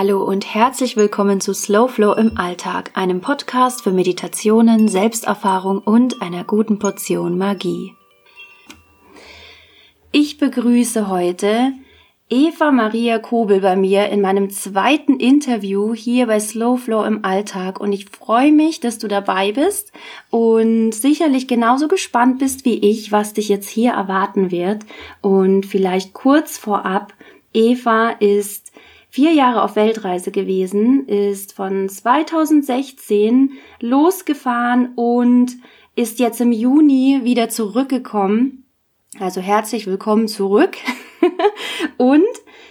Hallo und herzlich willkommen zu Slow Flow im Alltag, einem Podcast für Meditationen, Selbsterfahrung und einer guten Portion Magie. Ich begrüße heute Eva Maria Kobel bei mir in meinem zweiten Interview hier bei Slow Flow im Alltag und ich freue mich, dass du dabei bist und sicherlich genauso gespannt bist wie ich, was dich jetzt hier erwarten wird und vielleicht kurz vorab, Eva ist vier Jahre auf Weltreise gewesen, ist von 2016 losgefahren und ist jetzt im Juni wieder zurückgekommen. Also herzlich willkommen zurück. und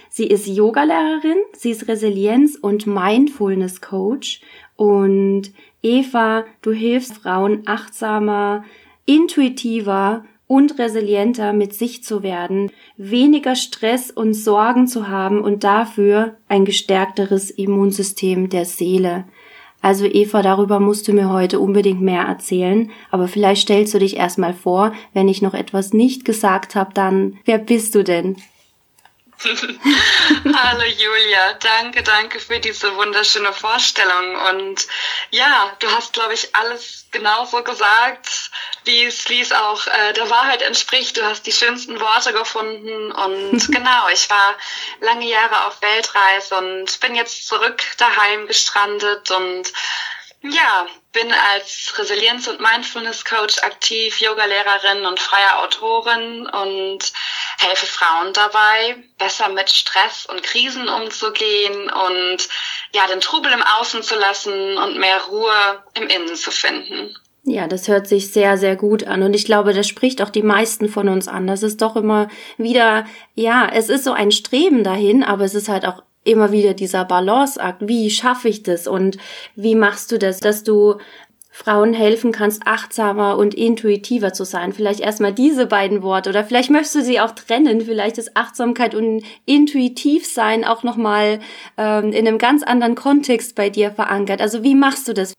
sie ist Yogalehrerin, sie ist Resilienz- und Mindfulness-Coach. Und Eva, du hilfst Frauen achtsamer, intuitiver und resilienter mit sich zu werden, weniger Stress und Sorgen zu haben und dafür ein gestärkteres Immunsystem der Seele. Also Eva, darüber musst du mir heute unbedingt mehr erzählen, aber vielleicht stellst du dich erstmal vor, wenn ich noch etwas nicht gesagt habe, dann wer bist du denn? Hallo Julia, danke, danke für diese wunderschöne Vorstellung. Und ja, du hast, glaube ich, alles genauso gesagt, wie es, wie es auch äh, der Wahrheit entspricht. Du hast die schönsten Worte gefunden. Und genau, ich war lange Jahre auf Weltreise und bin jetzt zurück daheim gestrandet und ja, bin als Resilienz- und Mindfulness-Coach aktiv, Yogalehrerin und freie Autorin und helfe Frauen dabei, besser mit Stress und Krisen umzugehen und ja, den Trubel im Außen zu lassen und mehr Ruhe im Innen zu finden. Ja, das hört sich sehr, sehr gut an. Und ich glaube, das spricht auch die meisten von uns an. Das ist doch immer wieder, ja, es ist so ein Streben dahin, aber es ist halt auch immer wieder dieser Balanceakt. Wie schaffe ich das und wie machst du das, dass du Frauen helfen kannst, achtsamer und intuitiver zu sein. Vielleicht erstmal diese beiden Worte oder vielleicht möchtest du sie auch trennen. Vielleicht ist Achtsamkeit und intuitiv sein auch nochmal ähm, in einem ganz anderen Kontext bei dir verankert. Also wie machst du das?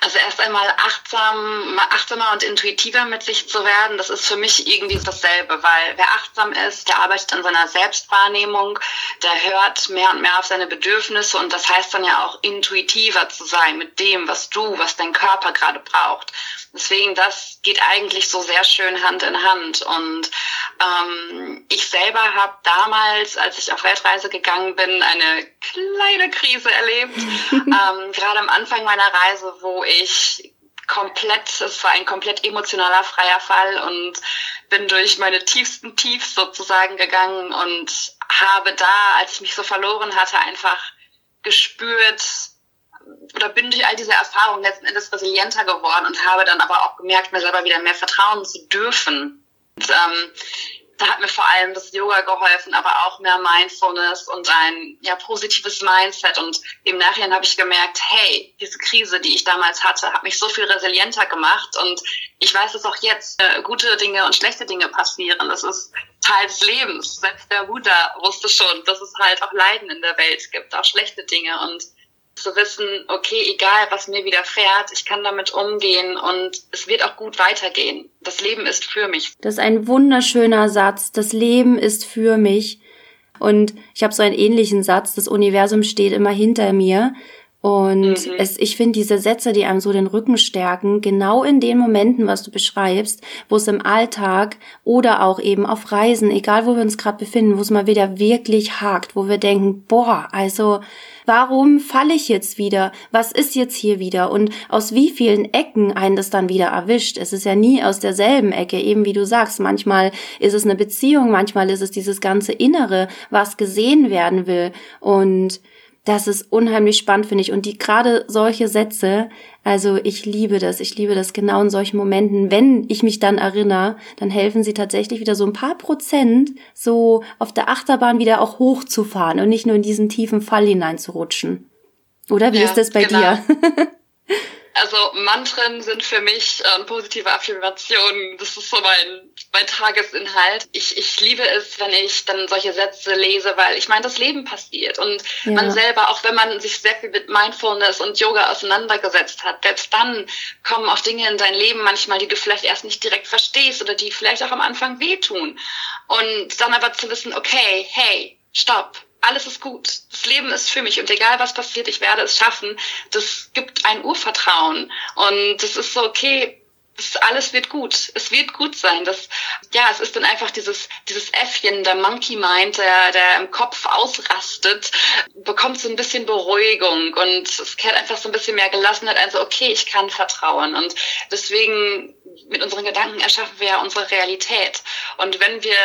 Also erst einmal achtsam, achtsamer und intuitiver mit sich zu werden, das ist für mich irgendwie dasselbe, weil wer achtsam ist, der arbeitet an seiner Selbstwahrnehmung, der hört mehr und mehr auf seine Bedürfnisse und das heißt dann ja auch intuitiver zu sein mit dem, was du, was dein Körper gerade braucht. Deswegen, das geht eigentlich so sehr schön Hand in Hand. Und ähm, ich selber habe damals, als ich auf Weltreise gegangen bin, eine kleine Krise erlebt. ähm, Gerade am Anfang meiner Reise, wo ich komplett, es war ein komplett emotionaler freier Fall und bin durch meine tiefsten Tiefs sozusagen gegangen und habe da, als ich mich so verloren hatte, einfach gespürt, oder bin durch all diese Erfahrungen letzten Endes resilienter geworden und habe dann aber auch gemerkt, mir selber wieder mehr vertrauen zu dürfen. Und, ähm, da hat mir vor allem das Yoga geholfen, aber auch mehr Mindfulness und ein ja, positives Mindset. Und im Nachhinein habe ich gemerkt, hey, diese Krise, die ich damals hatte, hat mich so viel resilienter gemacht. Und ich weiß, dass auch jetzt äh, gute Dinge und schlechte Dinge passieren. Das ist Teil des Lebens. Selbst der Buddha wusste schon, dass es halt auch Leiden in der Welt gibt, auch schlechte Dinge. Und zu wissen, okay, egal was mir widerfährt, ich kann damit umgehen und es wird auch gut weitergehen. Das Leben ist für mich. Das ist ein wunderschöner Satz. Das Leben ist für mich. Und ich habe so einen ähnlichen Satz, das Universum steht immer hinter mir. Und mhm. es, ich finde diese Sätze, die einem so den Rücken stärken, genau in den Momenten, was du beschreibst, wo es im Alltag oder auch eben auf Reisen, egal wo wir uns gerade befinden, wo es mal wieder wirklich hakt, wo wir denken, boah, also warum falle ich jetzt wieder? Was ist jetzt hier wieder? Und aus wie vielen Ecken einen das dann wieder erwischt? Es ist ja nie aus derselben Ecke, eben wie du sagst. Manchmal ist es eine Beziehung, manchmal ist es dieses ganze Innere, was gesehen werden will. Und das ist unheimlich spannend, finde ich. Und die gerade solche Sätze, also ich liebe das. Ich liebe das genau in solchen Momenten. Wenn ich mich dann erinnere, dann helfen sie tatsächlich wieder so ein paar Prozent so auf der Achterbahn wieder auch hochzufahren und nicht nur in diesen tiefen Fall hineinzurutschen. Oder wie ja, ist das bei genau. dir? Also Mantren sind für mich äh, positive Affirmationen. Das ist so mein, mein Tagesinhalt. Ich, ich liebe es, wenn ich dann solche Sätze lese, weil ich meine, das Leben passiert. Und ja. man selber, auch wenn man sich sehr viel mit Mindfulness und Yoga auseinandergesetzt hat, selbst dann kommen auch Dinge in dein Leben manchmal, die du vielleicht erst nicht direkt verstehst oder die vielleicht auch am Anfang wehtun. Und dann aber zu wissen, okay, hey, stopp, alles ist gut. Das Leben ist für mich und egal was passiert, ich werde es schaffen. Das gibt ein Urvertrauen und das ist so, okay, das alles wird gut. Es wird gut sein. Das, ja, es ist dann einfach dieses, dieses Äffchen, der Monkey Mind, der, der im Kopf ausrastet, bekommt so ein bisschen Beruhigung und es kehrt einfach so ein bisschen mehr Gelassenheit ein, so, okay, ich kann vertrauen. Und deswegen, mit unseren Gedanken erschaffen wir ja unsere Realität. Und wenn wir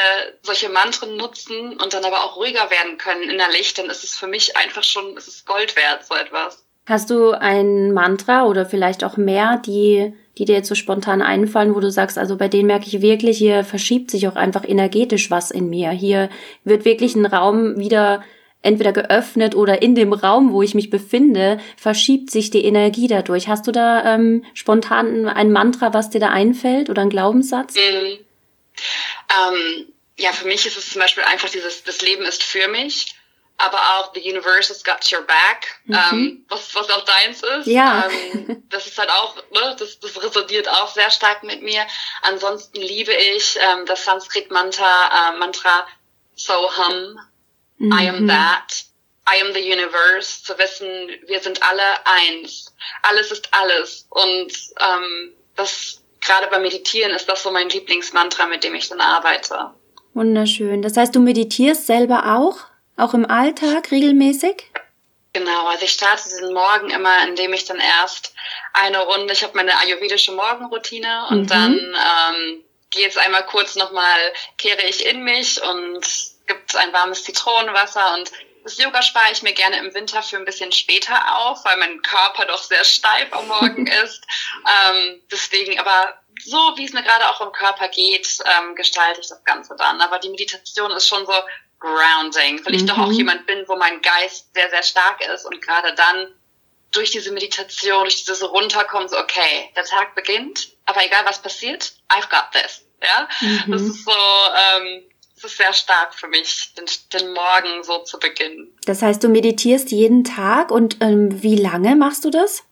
solche Mantren nutzen und dann aber auch ruhiger werden können innerlich, dann ist es für mich einfach schon, es ist Gold wert, so etwas. Hast du ein Mantra oder vielleicht auch mehr, die die dir jetzt so spontan einfallen, wo du sagst, also bei denen merke ich wirklich, hier verschiebt sich auch einfach energetisch was in mir. Hier wird wirklich ein Raum wieder entweder geöffnet oder in dem Raum, wo ich mich befinde, verschiebt sich die Energie dadurch. Hast du da ähm, spontan ein Mantra, was dir da einfällt oder ein Glaubenssatz? Mhm. Ähm, ja, für mich ist es zum Beispiel einfach dieses, das Leben ist für mich aber auch The Universe has got your back, mhm. ähm, was, was auch deins ist. Ja. Ähm, das ist halt auch, ne, das, das resoniert auch sehr stark mit mir. Ansonsten liebe ich ähm, das Sanskrit-Mantra, äh, Mantra Soham, mhm. I am mhm. that, I am the Universe, zu wissen, wir sind alle eins, alles ist alles. Und ähm, das gerade beim Meditieren ist das so mein Lieblingsmantra, mit dem ich dann arbeite. Wunderschön. Das heißt, du meditierst selber auch? Auch im Alltag regelmäßig? Genau, also ich starte diesen Morgen immer, indem ich dann erst eine Runde, ich habe meine ayurvedische Morgenroutine und mhm. dann ähm, gehe jetzt einmal kurz nochmal, kehre ich in mich und gibt ein warmes Zitronenwasser und das Yoga spare ich mir gerne im Winter für ein bisschen später auf, weil mein Körper doch sehr steif am Morgen ist. Ähm, deswegen, aber so wie es mir gerade auch im Körper geht, ähm, gestalte ich das Ganze dann. Aber die Meditation ist schon so grounding, weil ich doch auch mhm. jemand bin, wo mein Geist sehr, sehr stark ist und gerade dann durch diese Meditation, durch dieses Runterkommen, so, okay, der Tag beginnt, aber egal was passiert, I've got this. Ja, mhm. das ist so, ähm, das ist sehr stark für mich, den, den Morgen so zu beginnen. Das heißt, du meditierst jeden Tag und ähm, wie lange machst du das?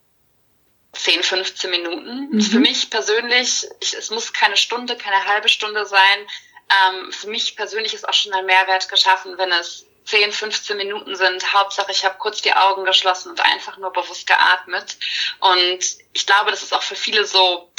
10, 15 Minuten. Mhm. Für mich persönlich, ich, es muss keine Stunde, keine halbe Stunde sein. Ähm, für mich persönlich ist auch schon ein Mehrwert geschaffen, wenn es 10, 15 Minuten sind. Hauptsache, ich habe kurz die Augen geschlossen und einfach nur bewusst geatmet. Und ich glaube, das ist auch für viele so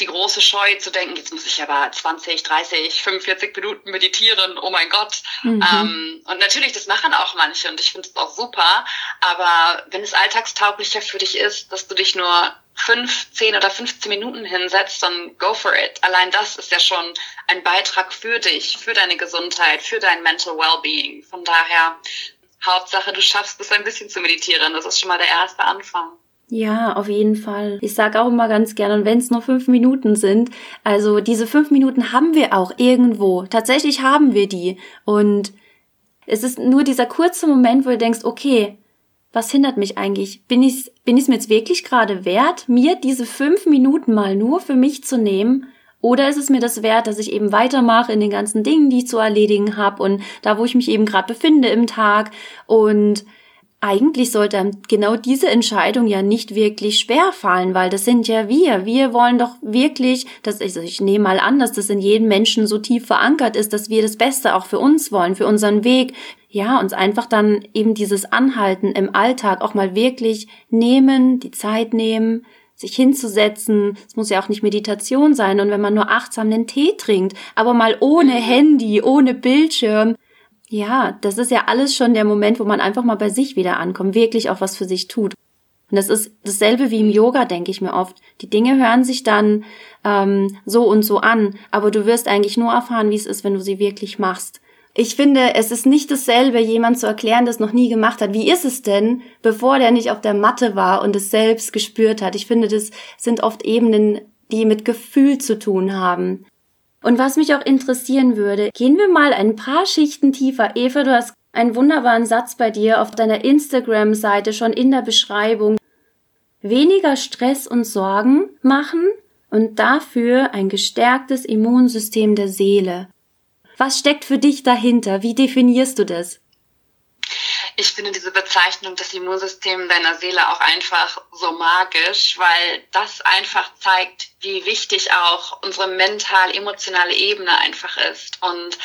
die große Scheu zu denken, jetzt muss ich aber 20, 30, 45 Minuten meditieren, oh mein Gott. Mhm. Ähm, und natürlich, das machen auch manche und ich finde es auch super. Aber wenn es alltagstauglicher für dich ist, dass du dich nur fünf, zehn oder 15 Minuten hinsetzt, dann go for it. Allein das ist ja schon ein Beitrag für dich, für deine Gesundheit, für dein Mental Wellbeing. Von daher, Hauptsache, du schaffst es ein bisschen zu meditieren. Das ist schon mal der erste Anfang. Ja, auf jeden Fall. Ich sage auch immer ganz gerne, und wenn es nur fünf Minuten sind, also diese fünf Minuten haben wir auch irgendwo. Tatsächlich haben wir die. Und es ist nur dieser kurze Moment, wo du denkst, okay, was hindert mich eigentlich? Bin ich bin ich's mir jetzt wirklich gerade wert, mir diese fünf Minuten mal nur für mich zu nehmen? Oder ist es mir das wert, dass ich eben weitermache in den ganzen Dingen, die ich zu erledigen habe und da, wo ich mich eben gerade befinde im Tag und eigentlich sollte genau diese Entscheidung ja nicht wirklich schwer fallen, weil das sind ja wir. Wir wollen doch wirklich, dass ich, also ich nehme mal an, dass das in jedem Menschen so tief verankert ist, dass wir das Beste auch für uns wollen, für unseren Weg. Ja, uns einfach dann eben dieses Anhalten im Alltag auch mal wirklich nehmen, die Zeit nehmen, sich hinzusetzen. Es muss ja auch nicht Meditation sein und wenn man nur achtsam den Tee trinkt, aber mal ohne Handy, ohne Bildschirm, ja, das ist ja alles schon der Moment, wo man einfach mal bei sich wieder ankommt, wirklich auch was für sich tut. Und das ist dasselbe wie im Yoga, denke ich mir oft. Die Dinge hören sich dann ähm, so und so an, aber du wirst eigentlich nur erfahren, wie es ist, wenn du sie wirklich machst. Ich finde, es ist nicht dasselbe, jemand zu erklären, das noch nie gemacht hat. Wie ist es denn, bevor der nicht auf der Matte war und es selbst gespürt hat? Ich finde, das sind oft Ebenen, die mit Gefühl zu tun haben. Und was mich auch interessieren würde, gehen wir mal ein paar Schichten tiefer. Eva, du hast einen wunderbaren Satz bei dir auf deiner Instagram-Seite schon in der Beschreibung. Weniger Stress und Sorgen machen und dafür ein gestärktes Immunsystem der Seele. Was steckt für dich dahinter? Wie definierst du das? Ich finde diese Bezeichnung das Immunsystem deiner Seele auch einfach so magisch, weil das einfach zeigt, wie wichtig auch unsere mental-emotionale Ebene einfach ist. Und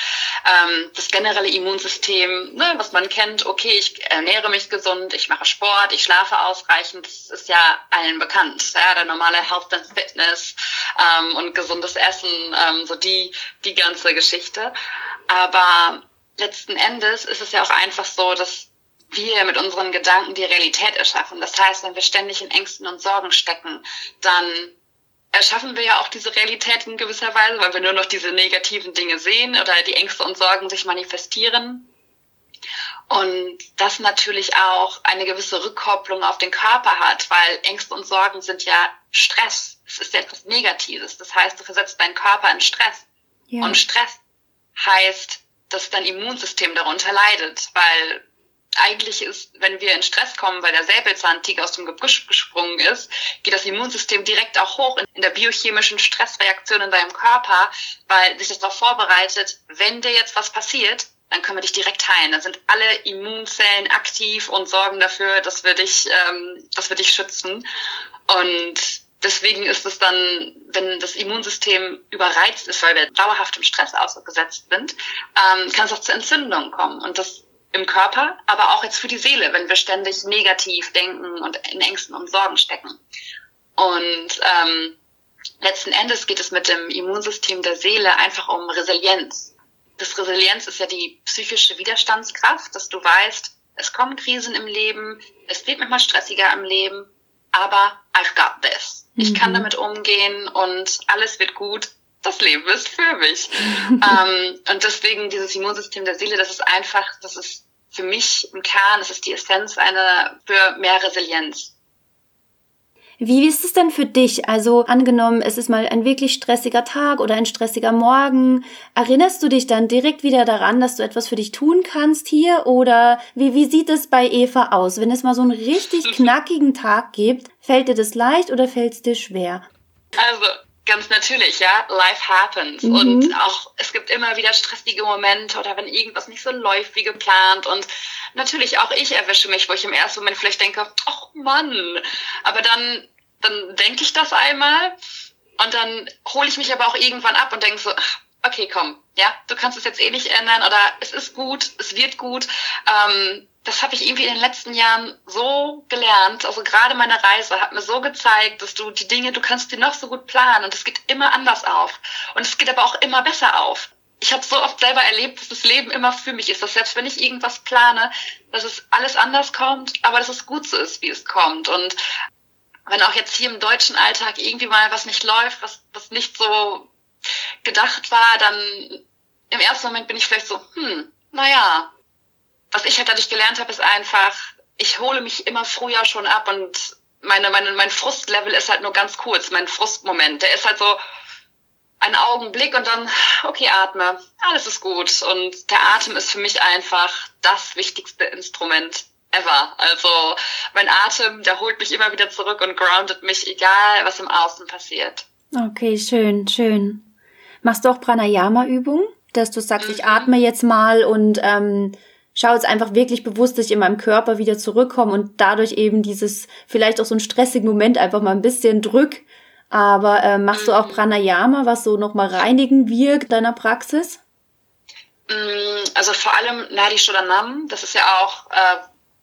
ähm, das generelle Immunsystem, ne, was man kennt, okay, ich ernähre mich gesund, ich mache Sport, ich schlafe ausreichend, das ist ja allen bekannt. Ja, der normale Health and Fitness ähm, und gesundes Essen, ähm, so die, die ganze Geschichte. Aber letzten Endes ist es ja auch einfach so, dass wir mit unseren Gedanken die Realität erschaffen. Das heißt, wenn wir ständig in Ängsten und Sorgen stecken, dann erschaffen wir ja auch diese Realität in gewisser Weise, weil wir nur noch diese negativen Dinge sehen oder die Ängste und Sorgen sich manifestieren. Und das natürlich auch eine gewisse Rückkopplung auf den Körper hat, weil Ängste und Sorgen sind ja Stress. Es ist ja etwas Negatives. Das heißt, du versetzt deinen Körper in Stress. Ja. Und Stress heißt, dass dein Immunsystem darunter leidet, weil eigentlich ist, wenn wir in Stress kommen, weil der Säbelzahntiger aus dem Gebüsch gesprungen ist, geht das Immunsystem direkt auch hoch in der biochemischen Stressreaktion in deinem Körper, weil sich das darauf vorbereitet, wenn dir jetzt was passiert, dann können wir dich direkt heilen. Dann sind alle Immunzellen aktiv und sorgen dafür, dass wir dich, ähm, dass wir dich schützen. Und deswegen ist es dann, wenn das Immunsystem überreizt ist, weil wir dauerhaft im Stress ausgesetzt sind, ähm, kann es auch zu Entzündungen kommen. Und das im Körper, aber auch jetzt für die Seele, wenn wir ständig negativ denken und in Ängsten und Sorgen stecken. Und ähm, letzten Endes geht es mit dem Immunsystem der Seele einfach um Resilienz. Das Resilienz ist ja die psychische Widerstandskraft, dass du weißt, es kommen Krisen im Leben, es wird manchmal stressiger im Leben, aber I've got this. Ich kann mhm. damit umgehen und alles wird gut. Das Leben ist für mich. ähm, und deswegen dieses Immunsystem der Seele, das ist einfach, das ist für mich im Kern, das ist die Essenz eine für mehr Resilienz. Wie ist es denn für dich? Also angenommen, es ist mal ein wirklich stressiger Tag oder ein stressiger Morgen. Erinnerst du dich dann direkt wieder daran, dass du etwas für dich tun kannst hier? Oder wie, wie sieht es bei Eva aus? Wenn es mal so einen richtig knackigen Tag gibt, fällt dir das leicht oder fällt es dir schwer? Also Ganz natürlich, ja. Life happens. Mhm. Und auch, es gibt immer wieder stressige Momente oder wenn irgendwas nicht so läuft wie geplant. Und natürlich auch ich erwische mich, wo ich im ersten Moment vielleicht denke, ach Mann. Aber dann, dann denke ich das einmal und dann hole ich mich aber auch irgendwann ab und denke so, ach, okay, komm, ja, du kannst es jetzt eh nicht ändern oder es ist gut, es wird gut. Ähm, das habe ich irgendwie in den letzten Jahren so gelernt. Also gerade meine Reise hat mir so gezeigt, dass du die Dinge, du kannst die noch so gut planen und es geht immer anders auf. Und es geht aber auch immer besser auf. Ich habe so oft selber erlebt, dass das Leben immer für mich ist, dass selbst wenn ich irgendwas plane, dass es alles anders kommt, aber dass es gut so ist, wie es kommt. Und wenn auch jetzt hier im deutschen Alltag irgendwie mal was nicht läuft, was, was nicht so gedacht war, dann im ersten Moment bin ich vielleicht so, hm, naja, was ich halt dadurch gelernt habe, ist einfach, ich hole mich immer früher schon ab und meine, meine, mein Frustlevel ist halt nur ganz kurz, mein Frustmoment. Der ist halt so ein Augenblick und dann, okay, atme, alles ist gut. Und der Atem ist für mich einfach das wichtigste Instrument ever. Also mein Atem, der holt mich immer wieder zurück und groundet mich, egal was im Außen passiert. Okay, schön, schön. Machst du auch Pranayama-Übungen, dass du sagst, mhm. ich atme jetzt mal und ähm, schau jetzt einfach wirklich bewusst, dass ich in meinem Körper wieder zurückkomme und dadurch eben dieses vielleicht auch so einen stressigen Moment einfach mal ein bisschen drück. Aber äh, machst du auch mhm. Pranayama, was so nochmal reinigen wirkt deiner Praxis? Mm, also vor allem Nadi Shodanam, das ist ja auch äh,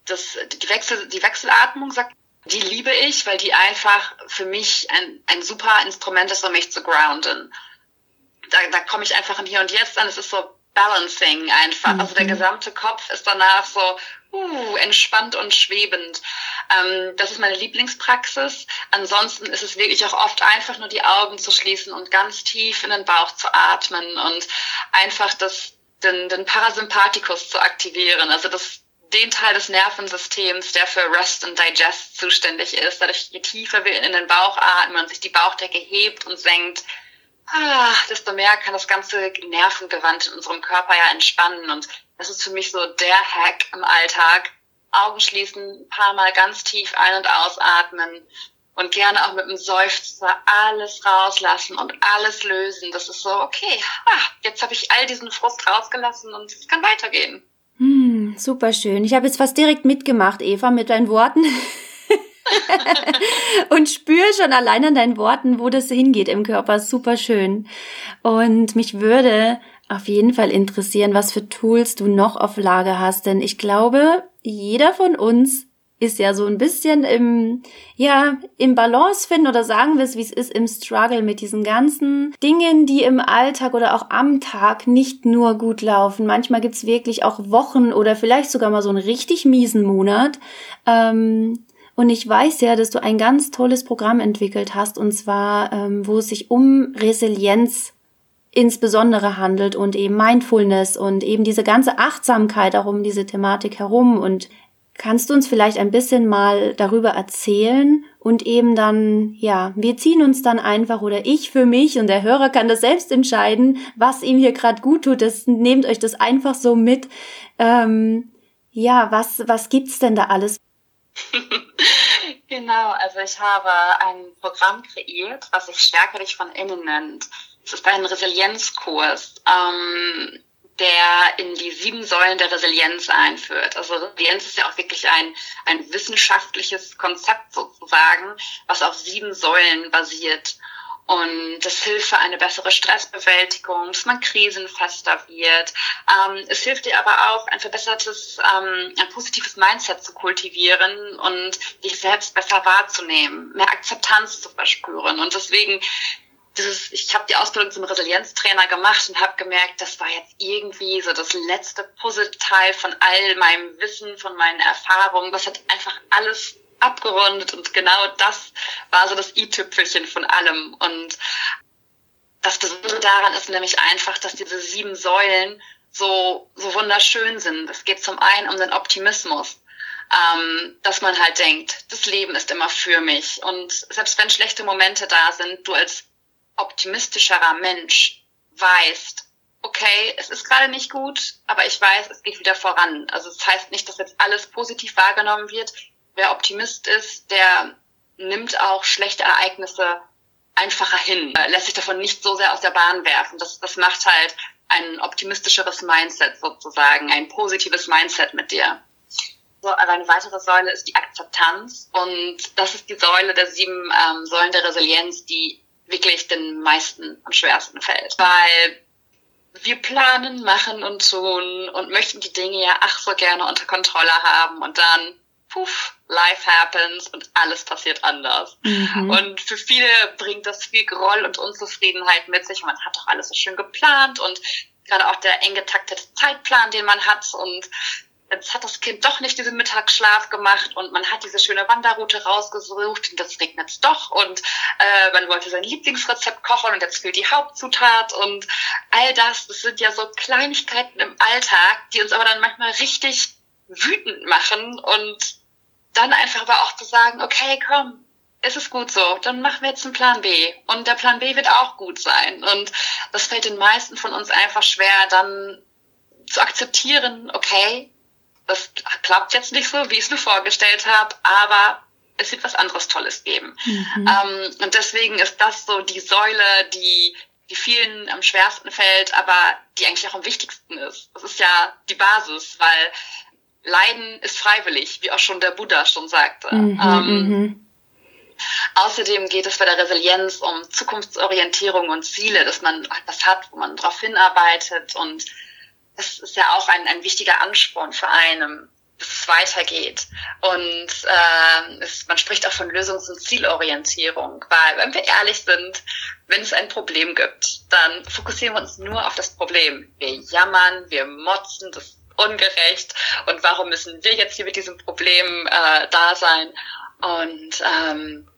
das, die, Wechsel, die Wechselatmung, sagt, die liebe ich, weil die einfach für mich ein, ein super Instrument ist, um mich zu grounden da, da komme ich einfach im Hier und Jetzt an. Es ist so Balancing einfach. Mhm. Also der mhm. gesamte Kopf ist danach so uh, entspannt und schwebend. Ähm, das ist meine Lieblingspraxis. Ansonsten ist es wirklich auch oft einfach nur die Augen zu schließen und ganz tief in den Bauch zu atmen und einfach das, den, den Parasympathikus zu aktivieren. Also das den Teil des Nervensystems, der für Rest and Digest zuständig ist. Dadurch, je tiefer wir in den Bauch atmen und sich die Bauchdecke hebt und senkt, ah, desto mehr kann das ganze Nervengewand in unserem Körper ja entspannen. Und das ist für mich so der Hack im Alltag. Augen schließen, ein paar Mal ganz tief ein- und ausatmen und gerne auch mit einem Seufzer alles rauslassen und alles lösen. Das ist so, okay, ah, jetzt habe ich all diesen Frust rausgelassen und es kann weitergehen. Hm, super schön. Ich habe jetzt fast direkt mitgemacht, Eva, mit deinen Worten. und spüre schon allein an deinen Worten, wo das hingeht im Körper. Super schön. Und mich würde auf jeden Fall interessieren, was für Tools du noch auf Lage hast, denn ich glaube, jeder von uns ist ja so ein bisschen im, ja, im Balance finden oder sagen wir es, wie es ist, im Struggle mit diesen ganzen Dingen, die im Alltag oder auch am Tag nicht nur gut laufen. Manchmal gibt's wirklich auch Wochen oder vielleicht sogar mal so einen richtig miesen Monat. Ähm, und ich weiß ja, dass du ein ganz tolles Programm entwickelt hast, und zwar, ähm, wo es sich um Resilienz insbesondere handelt und eben Mindfulness und eben diese ganze Achtsamkeit auch um diese Thematik herum. Und kannst du uns vielleicht ein bisschen mal darüber erzählen und eben dann, ja, wir ziehen uns dann einfach oder ich für mich und der Hörer kann das selbst entscheiden, was ihm hier gerade gut tut. Das, nehmt euch das einfach so mit. Ähm, ja, was, was gibt's denn da alles? genau, also ich habe ein Programm kreiert, was sich Stärke dich von innen nennt. Es ist ein Resilienzkurs, ähm, der in die sieben Säulen der Resilienz einführt. Also Resilienz ist ja auch wirklich ein, ein wissenschaftliches Konzept sozusagen, was auf sieben Säulen basiert. Und das hilft für eine bessere Stressbewältigung, dass man krisenfester wird. Ähm, es hilft dir aber auch, ein verbessertes, ähm, ein positives Mindset zu kultivieren und dich selbst besser wahrzunehmen, mehr Akzeptanz zu verspüren. Und deswegen dieses, ich habe die Ausbildung zum Resilienztrainer gemacht und habe gemerkt, das war jetzt irgendwie so das letzte Puzzleteil von all meinem Wissen, von meinen Erfahrungen. Das hat einfach alles abgerundet und genau das war so das i-Tüpfelchen von allem. Und das Besondere daran ist nämlich einfach, dass diese sieben Säulen so, so wunderschön sind. Es geht zum einen um den Optimismus. Ähm, dass man halt denkt, das Leben ist immer für mich. Und selbst wenn schlechte Momente da sind, du als optimistischerer Mensch weißt, okay, es ist gerade nicht gut, aber ich weiß, es geht wieder voran. Also es das heißt nicht, dass jetzt alles positiv wahrgenommen wird, wer Optimist ist, der nimmt auch schlechte Ereignisse einfacher hin, lässt sich davon nicht so sehr aus der Bahn werfen. Das, das macht halt ein optimistischeres Mindset sozusagen, ein positives Mindset mit dir. So, aber eine weitere Säule ist die Akzeptanz und das ist die Säule der sieben ähm, Säulen der Resilienz, die wirklich den meisten am schwersten fällt, weil wir planen, machen und tun und möchten die Dinge ja ach so gerne unter Kontrolle haben und dann puff, life happens und alles passiert anders. Mhm. Und für viele bringt das viel Groll und Unzufriedenheit mit sich. Man hat doch alles so schön geplant und gerade auch der eng getaktete Zeitplan, den man hat und jetzt hat das Kind doch nicht diesen Mittagsschlaf gemacht und man hat diese schöne Wanderroute rausgesucht und jetzt regnet es doch und äh, man wollte sein Lieblingsrezept kochen und jetzt fehlt die Hauptzutat und all das, das sind ja so Kleinigkeiten im Alltag, die uns aber dann manchmal richtig wütend machen und dann einfach aber auch zu sagen, okay, komm, es ist gut so, dann machen wir jetzt einen Plan B. Und der Plan B wird auch gut sein. Und das fällt den meisten von uns einfach schwer, dann zu akzeptieren, okay, das klappt jetzt nicht so, wie ich es mir vorgestellt habe, aber es wird was anderes Tolles geben. Mhm. Ähm, und deswegen ist das so die Säule, die die vielen am schwersten fällt, aber die eigentlich auch am wichtigsten ist. Das ist ja die Basis, weil Leiden ist freiwillig, wie auch schon der Buddha schon sagte. Mhm, ähm, mhm. Außerdem geht es bei der Resilienz um Zukunftsorientierung und Ziele, dass man etwas hat, wo man darauf hinarbeitet. Und das ist ja auch ein, ein wichtiger Ansporn für einen, dass es weitergeht. Und äh, es, man spricht auch von Lösungs- und Zielorientierung, weil wenn wir ehrlich sind, wenn es ein Problem gibt, dann fokussieren wir uns nur auf das Problem. Wir jammern, wir motzen, das ungerecht und warum müssen wir jetzt hier mit diesem Problem äh, da sein? Und ähm,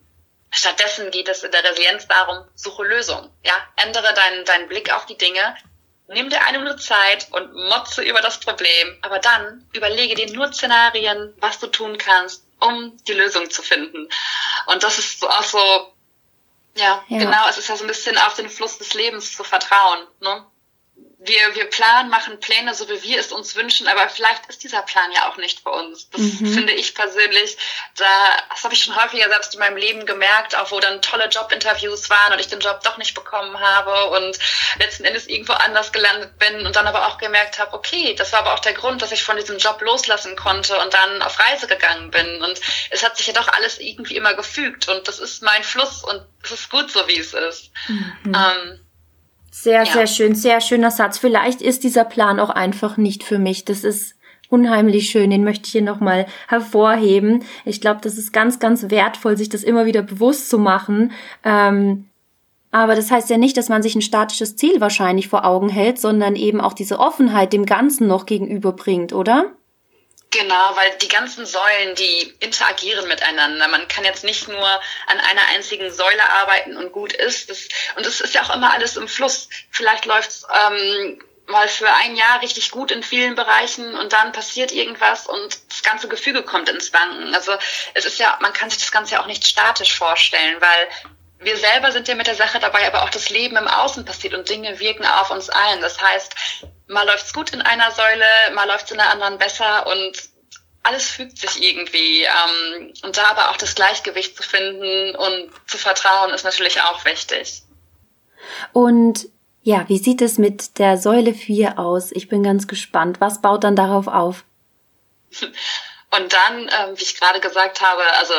stattdessen geht es in der Resilienz darum, suche Lösungen. Ja, ändere deinen, deinen Blick auf die Dinge, nimm dir eine Minute Zeit und motze über das Problem, aber dann überlege dir nur Szenarien, was du tun kannst, um die Lösung zu finden. Und das ist so auch so, ja, ja, genau, es ist ja so ein bisschen auf den Fluss des Lebens zu vertrauen. Ne? Wir, wir planen, machen Pläne, so wie wir es uns wünschen, aber vielleicht ist dieser Plan ja auch nicht für uns. Das mhm. finde ich persönlich, da, das habe ich schon häufiger selbst in meinem Leben gemerkt, auch wo dann tolle Jobinterviews waren und ich den Job doch nicht bekommen habe und letzten Endes irgendwo anders gelandet bin und dann aber auch gemerkt habe, okay, das war aber auch der Grund, dass ich von diesem Job loslassen konnte und dann auf Reise gegangen bin und es hat sich ja doch alles irgendwie immer gefügt und das ist mein Fluss und es ist gut so, wie es ist. Mhm. Ähm, sehr, ja. sehr schön, sehr schöner Satz. Vielleicht ist dieser Plan auch einfach nicht für mich. Das ist unheimlich schön. Den möchte ich hier nochmal hervorheben. Ich glaube, das ist ganz, ganz wertvoll, sich das immer wieder bewusst zu machen. Ähm, aber das heißt ja nicht, dass man sich ein statisches Ziel wahrscheinlich vor Augen hält, sondern eben auch diese Offenheit dem Ganzen noch gegenüberbringt, oder? Genau, weil die ganzen Säulen, die interagieren miteinander. Man kann jetzt nicht nur an einer einzigen Säule arbeiten und gut ist. Das, und es ist ja auch immer alles im Fluss. Vielleicht läuft es ähm, mal für ein Jahr richtig gut in vielen Bereichen und dann passiert irgendwas und das ganze Gefüge kommt ins Wanken. Also es ist ja, man kann sich das Ganze ja auch nicht statisch vorstellen, weil wir selber sind ja mit der Sache dabei, aber auch das Leben im Außen passiert und Dinge wirken auf uns allen. Das heißt, mal läuft's gut in einer Säule, mal läuft's in der anderen besser und alles fügt sich irgendwie. Ähm, und da aber auch das Gleichgewicht zu finden und zu vertrauen, ist natürlich auch wichtig. Und ja, wie sieht es mit der Säule 4 aus? Ich bin ganz gespannt. Was baut dann darauf auf? Und dann, ähm, wie ich gerade gesagt habe, also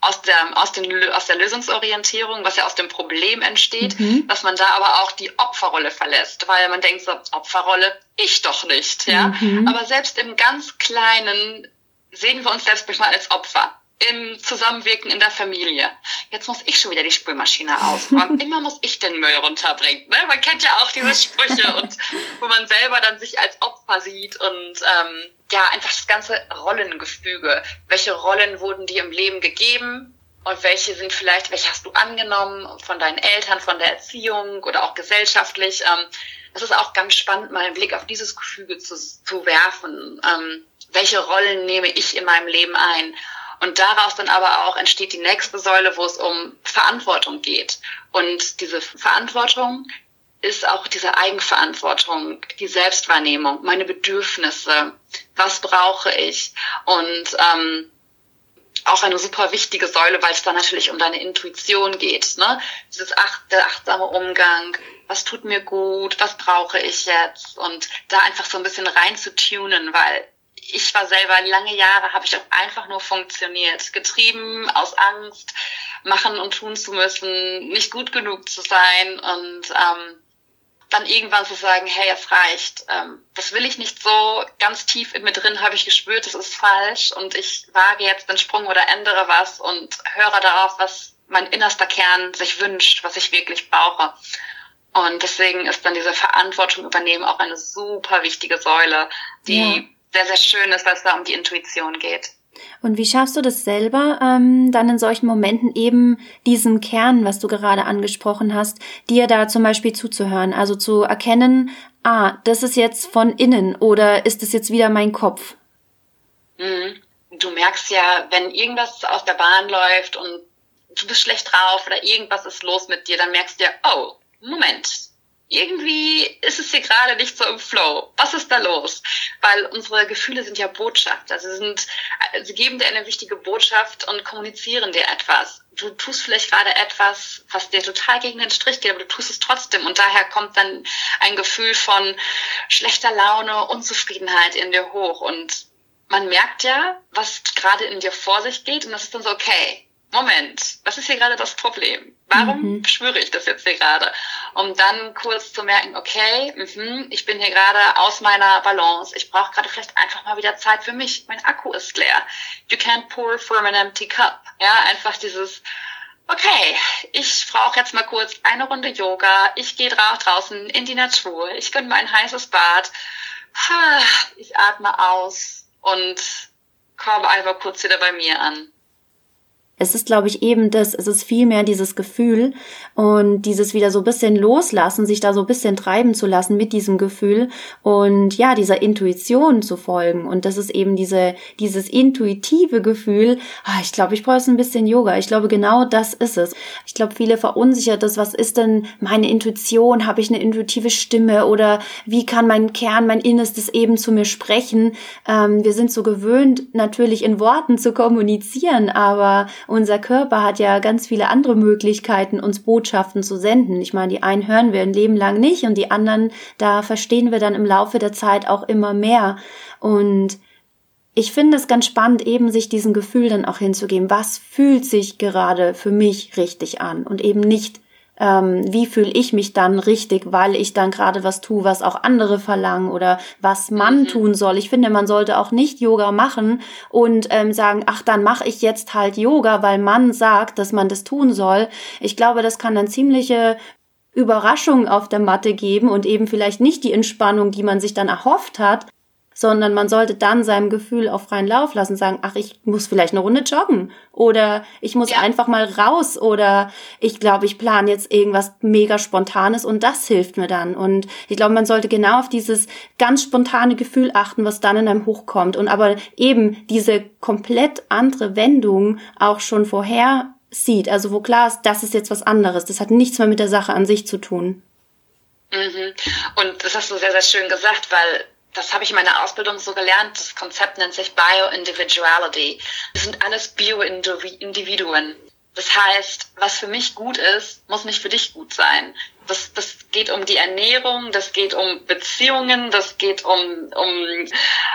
aus der, aus, den, aus der Lösungsorientierung, was ja aus dem Problem entsteht, mhm. dass man da aber auch die Opferrolle verlässt, weil man denkt so, Opferrolle, ich doch nicht, ja. Mhm. Aber selbst im ganz Kleinen sehen wir uns selbst manchmal als Opfer im Zusammenwirken in der Familie. Jetzt muss ich schon wieder die Spülmaschine ausräumen. Immer muss ich den Müll runterbringen. Ne? Man kennt ja auch diese Sprüche und wo man selber dann sich als Opfer sieht und ähm, ja, einfach das ganze Rollengefüge. Welche Rollen wurden dir im Leben gegeben? Und welche sind vielleicht, welche hast du angenommen von deinen Eltern, von der Erziehung oder auch gesellschaftlich? Ähm, das ist auch ganz spannend, mal einen Blick auf dieses Gefüge zu, zu werfen. Ähm, welche Rollen nehme ich in meinem Leben ein? Und daraus dann aber auch entsteht die nächste Säule, wo es um Verantwortung geht. Und diese Verantwortung ist auch diese Eigenverantwortung, die Selbstwahrnehmung, meine Bedürfnisse, was brauche ich? Und ähm, auch eine super wichtige Säule, weil es da natürlich um deine Intuition geht. Ne? Dieses ach, der achtsame Umgang, was tut mir gut, was brauche ich jetzt? Und da einfach so ein bisschen rein zu tunen, weil ich war selber lange Jahre, habe ich auch einfach nur funktioniert, getrieben aus Angst, machen und tun zu müssen, nicht gut genug zu sein. Und ähm, dann irgendwann zu sagen, hey, es reicht, ähm, das will ich nicht so, ganz tief in mir drin habe ich gespürt, das ist falsch und ich wage jetzt den Sprung oder ändere was und höre darauf, was mein innerster Kern sich wünscht, was ich wirklich brauche. Und deswegen ist dann diese Verantwortung übernehmen auch eine super wichtige Säule, die ja sehr, sehr schön ist, weil es da um die Intuition geht. Und wie schaffst du das selber, ähm, dann in solchen Momenten eben diesem Kern, was du gerade angesprochen hast, dir da zum Beispiel zuzuhören? Also zu erkennen, ah, das ist jetzt von innen oder ist es jetzt wieder mein Kopf? Mhm. Du merkst ja, wenn irgendwas aus der Bahn läuft und du bist schlecht drauf oder irgendwas ist los mit dir, dann merkst du ja, oh, Moment, irgendwie ist es hier gerade nicht so im Flow. Was ist da los? Weil unsere Gefühle sind ja Botschaft. Also sie sind, sie geben dir eine wichtige Botschaft und kommunizieren dir etwas. Du tust vielleicht gerade etwas, was dir total gegen den Strich geht, aber du tust es trotzdem. Und daher kommt dann ein Gefühl von schlechter Laune, Unzufriedenheit in dir hoch. Und man merkt ja, was gerade in dir vor sich geht. Und das ist dann so, okay, Moment, was ist hier gerade das Problem? Warum mhm. spüre ich das jetzt hier gerade? Um dann kurz zu merken, okay, mh, ich bin hier gerade aus meiner Balance. Ich brauche gerade vielleicht einfach mal wieder Zeit für mich. Mein Akku ist leer. You can't pour from an empty cup. Ja, einfach dieses, okay, ich brauche jetzt mal kurz eine Runde Yoga. Ich gehe draußen in die Natur. Ich gönne mir ein heißes Bad. Ich atme aus und komme einfach kurz wieder bei mir an. Es ist, glaube ich, eben das, es ist viel mehr dieses Gefühl und dieses wieder so ein bisschen loslassen, sich da so ein bisschen treiben zu lassen mit diesem Gefühl und ja, dieser Intuition zu folgen. Und das ist eben diese, dieses intuitive Gefühl, ah, ich glaube, ich brauche ein bisschen Yoga. Ich glaube, genau das ist es. Ich glaube, viele verunsichert das, was ist denn meine Intuition? Habe ich eine intuitive Stimme oder wie kann mein Kern, mein Innerstes eben zu mir sprechen? Ähm, wir sind so gewöhnt, natürlich in Worten zu kommunizieren, aber unser Körper hat ja ganz viele andere Möglichkeiten, uns Botschaften zu senden. Ich meine, die einen hören wir ein Leben lang nicht und die anderen, da verstehen wir dann im Laufe der Zeit auch immer mehr. Und ich finde es ganz spannend, eben sich diesen Gefühl dann auch hinzugeben. Was fühlt sich gerade für mich richtig an und eben nicht ähm, wie fühle ich mich dann richtig, weil ich dann gerade was tue, was auch andere verlangen oder was man mhm. tun soll. Ich finde, man sollte auch nicht Yoga machen und ähm, sagen, ach, dann mache ich jetzt halt Yoga, weil man sagt, dass man das tun soll. Ich glaube, das kann dann ziemliche Überraschung auf der Matte geben und eben vielleicht nicht die Entspannung, die man sich dann erhofft hat, sondern man sollte dann seinem Gefühl auf freien Lauf lassen, sagen, ach, ich muss vielleicht eine Runde joggen oder ich muss ja. einfach mal raus oder ich glaube, ich plane jetzt irgendwas mega spontanes und das hilft mir dann. Und ich glaube, man sollte genau auf dieses ganz spontane Gefühl achten, was dann in einem hochkommt und aber eben diese komplett andere Wendung auch schon vorher sieht, also wo klar ist, das ist jetzt was anderes, das hat nichts mehr mit der Sache an sich zu tun. Mhm. Und das hast du sehr, sehr schön gesagt, weil das habe ich in meiner Ausbildung so gelernt. Das Konzept nennt sich Bioindividuality. Wir sind alles Bio-Individuen. Das heißt, was für mich gut ist, muss nicht für dich gut sein das, das geht um die Ernährung, das geht um Beziehungen, das geht um, um,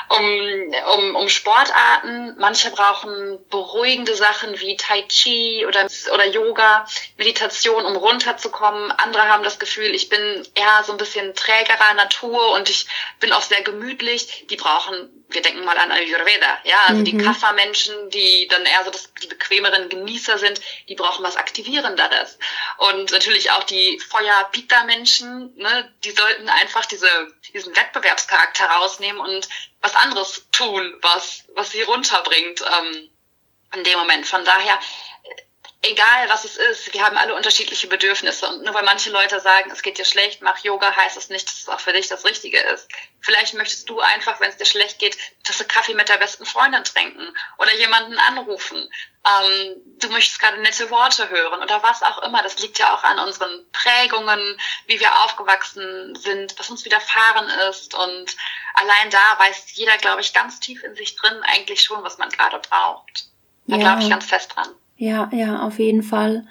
um, um, um Sportarten. Manche brauchen beruhigende Sachen wie Tai Chi oder, oder Yoga, Meditation, um runterzukommen. Andere haben das Gefühl, ich bin eher so ein bisschen trägerer Natur und ich bin auch sehr gemütlich. Die brauchen wir denken mal an Ayurveda, ja, also mhm. die Kaffermenschen, die dann eher so das, die bequemeren Genießer sind, die brauchen was Aktivierenderes. Und natürlich auch die Feuer-Pita-Menschen, ne, die sollten einfach diese, diesen Wettbewerbscharakter rausnehmen und was anderes tun, was, was sie runterbringt ähm, in dem Moment. Von daher egal was es ist, wir haben alle unterschiedliche Bedürfnisse. Und nur weil manche Leute sagen, es geht dir schlecht, mach Yoga, heißt es nicht, dass es auch für dich das Richtige ist. Vielleicht möchtest du einfach, wenn es dir schlecht geht, Tasse Kaffee mit der besten Freundin trinken oder jemanden anrufen. Ähm, du möchtest gerade nette Worte hören oder was auch immer. Das liegt ja auch an unseren Prägungen, wie wir aufgewachsen sind, was uns widerfahren ist. Und allein da weiß jeder, glaube ich, ganz tief in sich drin eigentlich schon, was man gerade braucht. Da ja. glaube ich ganz fest dran. Ja, ja, auf jeden Fall.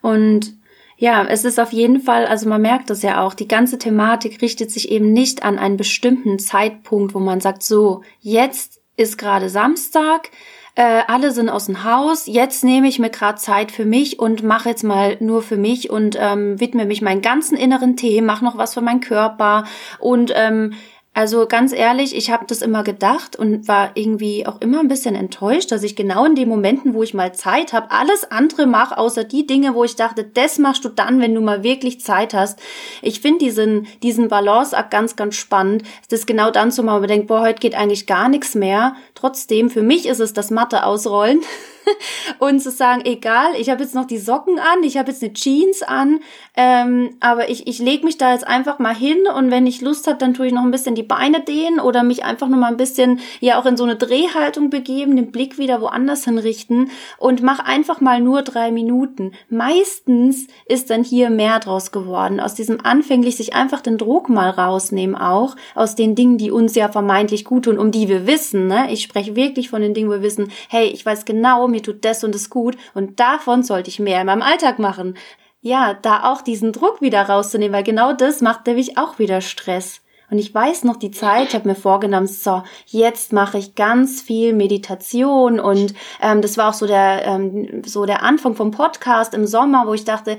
Und ja, es ist auf jeden Fall, also man merkt das ja auch, die ganze Thematik richtet sich eben nicht an einen bestimmten Zeitpunkt, wo man sagt, so, jetzt ist gerade Samstag, äh, alle sind aus dem Haus, jetzt nehme ich mir gerade Zeit für mich und mache jetzt mal nur für mich und ähm, widme mich meinen ganzen inneren Themen, mache noch was für meinen Körper und ähm, also ganz ehrlich, ich habe das immer gedacht und war irgendwie auch immer ein bisschen enttäuscht, dass ich genau in den Momenten, wo ich mal Zeit habe, alles andere mache, außer die Dinge, wo ich dachte, das machst du dann, wenn du mal wirklich Zeit hast. Ich finde diesen, diesen Balanceakt ganz, ganz spannend. Das genau dann zu machen, wo man denkt, boah, heute geht eigentlich gar nichts mehr. Trotzdem, für mich ist es das Matte ausrollen. und zu sagen, egal, ich habe jetzt noch die Socken an, ich habe jetzt eine Jeans an, ähm, aber ich, ich lege mich da jetzt einfach mal hin und wenn ich Lust habe, dann tue ich noch ein bisschen die Beine dehnen oder mich einfach noch mal ein bisschen ja auch in so eine Drehhaltung begeben, den Blick wieder woanders hinrichten und mach einfach mal nur drei Minuten. Meistens ist dann hier mehr draus geworden, aus diesem anfänglich sich einfach den Druck mal rausnehmen auch, aus den Dingen, die uns ja vermeintlich gut tun, um die wir wissen, ne? Ich spreche wirklich von den Dingen, wo wir wissen, hey, ich weiß genau, mir tut das und das gut und davon sollte ich mehr in meinem Alltag machen. Ja, da auch diesen Druck wieder rauszunehmen, weil genau das macht nämlich auch wieder Stress. Und ich weiß noch die Zeit, ich habe mir vorgenommen, so, jetzt mache ich ganz viel Meditation und ähm, das war auch so der, ähm, so der Anfang vom Podcast im Sommer, wo ich dachte,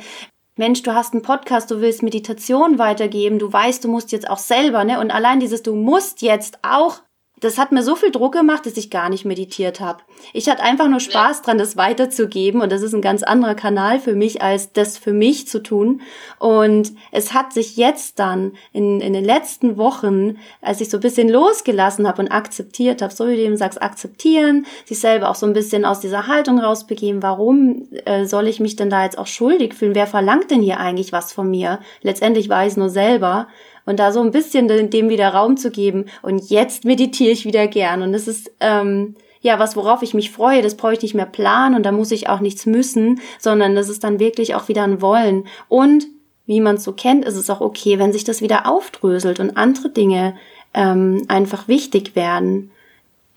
Mensch, du hast einen Podcast, du willst Meditation weitergeben, du weißt, du musst jetzt auch selber, ne? Und allein dieses, du musst jetzt auch das hat mir so viel Druck gemacht, dass ich gar nicht meditiert habe. Ich hatte einfach nur Spaß dran, das weiterzugeben und das ist ein ganz anderer Kanal für mich, als das für mich zu tun. Und es hat sich jetzt dann in, in den letzten Wochen, als ich so ein bisschen losgelassen habe und akzeptiert habe, so wie du eben sagst, akzeptieren, sich selber auch so ein bisschen aus dieser Haltung rausbegeben, warum äh, soll ich mich denn da jetzt auch schuldig fühlen? Wer verlangt denn hier eigentlich was von mir? Letztendlich war ich es nur selber und da so ein bisschen dem wieder Raum zu geben. Und jetzt meditiere ich wieder gern. Und das ist ähm, ja was, worauf ich mich freue. Das brauche ich nicht mehr planen und da muss ich auch nichts müssen, sondern das ist dann wirklich auch wieder ein Wollen. Und wie man es so kennt, ist es auch okay, wenn sich das wieder aufdröselt und andere Dinge ähm, einfach wichtig werden.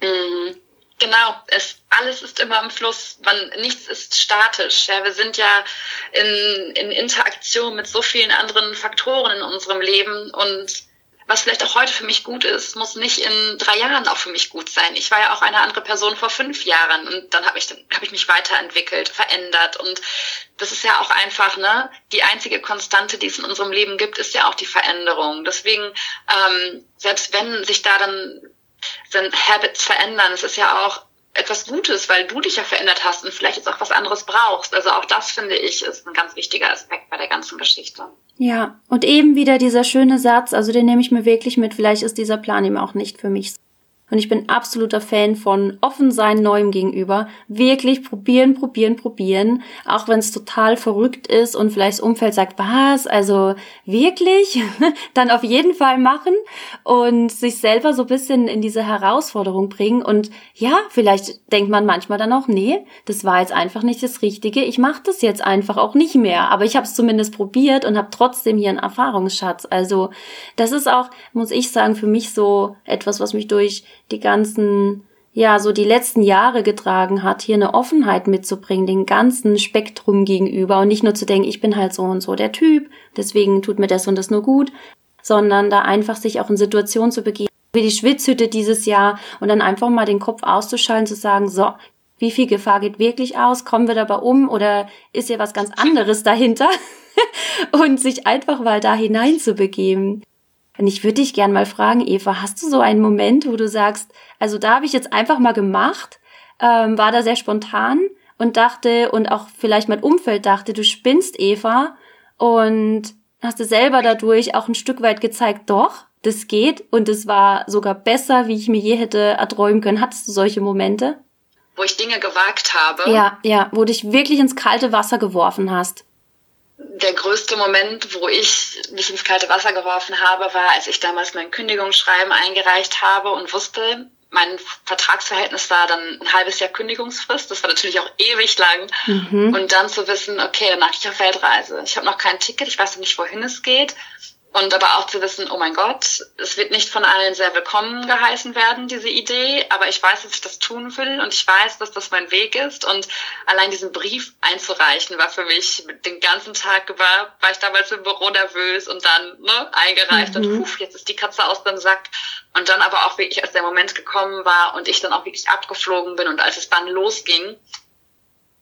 Mhm. Genau, es, alles ist immer im Fluss, man, nichts ist statisch. Ja, wir sind ja in, in Interaktion mit so vielen anderen Faktoren in unserem Leben und was vielleicht auch heute für mich gut ist, muss nicht in drei Jahren auch für mich gut sein. Ich war ja auch eine andere Person vor fünf Jahren und dann habe ich, hab ich mich weiterentwickelt, verändert und das ist ja auch einfach, ne, die einzige Konstante, die es in unserem Leben gibt, ist ja auch die Veränderung. Deswegen, ähm, selbst wenn sich da dann dann Habits verändern. Es ist ja auch etwas Gutes, weil du dich ja verändert hast und vielleicht jetzt auch was anderes brauchst. Also auch das finde ich ist ein ganz wichtiger Aspekt bei der ganzen Geschichte. Ja, und eben wieder dieser schöne Satz, also den nehme ich mir wirklich mit, vielleicht ist dieser Plan eben auch nicht für mich. Und ich bin absoluter Fan von offen sein neuem gegenüber. Wirklich probieren, probieren, probieren. Auch wenn es total verrückt ist und vielleicht das Umfeld sagt, was? Also wirklich? Dann auf jeden Fall machen und sich selber so ein bisschen in diese Herausforderung bringen. Und ja, vielleicht denkt man manchmal dann auch, nee, das war jetzt einfach nicht das Richtige. Ich mache das jetzt einfach auch nicht mehr. Aber ich habe es zumindest probiert und habe trotzdem hier einen Erfahrungsschatz. Also das ist auch, muss ich sagen, für mich so etwas, was mich durch die ganzen, ja, so die letzten Jahre getragen hat, hier eine Offenheit mitzubringen, den ganzen Spektrum gegenüber und nicht nur zu denken, ich bin halt so und so der Typ, deswegen tut mir das und das nur gut, sondern da einfach sich auch in Situationen zu begeben, wie die Schwitzhütte dieses Jahr und dann einfach mal den Kopf auszuschalten, zu sagen, so, wie viel Gefahr geht wirklich aus? Kommen wir dabei um oder ist ja was ganz anderes dahinter? und sich einfach mal da hinein zu begeben. Und ich würde dich gern mal fragen, Eva, hast du so einen Moment, wo du sagst, also da habe ich jetzt einfach mal gemacht, ähm, war da sehr spontan und dachte, und auch vielleicht mein Umfeld dachte, du spinnst, Eva, und hast du selber dadurch auch ein Stück weit gezeigt, doch, das geht und es war sogar besser, wie ich mir je hätte erträumen können. Hattest du solche Momente? Wo ich Dinge gewagt habe. Ja, ja, wo dich wirklich ins kalte Wasser geworfen hast der größte Moment, wo ich mich ins kalte Wasser geworfen habe, war, als ich damals mein Kündigungsschreiben eingereicht habe und wusste, mein Vertragsverhältnis war dann ein halbes Jahr Kündigungsfrist. Das war natürlich auch ewig lang. Mhm. Und dann zu wissen, okay, danach ich auf Weltreise. Ich habe noch kein Ticket, ich weiß noch nicht, wohin es geht. Und aber auch zu wissen, oh mein Gott, es wird nicht von allen sehr willkommen geheißen werden, diese Idee, aber ich weiß, dass ich das tun will und ich weiß, dass das mein Weg ist. Und allein diesen Brief einzureichen war für mich den ganzen Tag über, war ich damals im Büro nervös und dann ne, eingereicht mhm. und puf, jetzt ist die Katze aus dem Sack. Und dann aber auch wirklich, als der Moment gekommen war und ich dann auch wirklich abgeflogen bin und als es dann losging,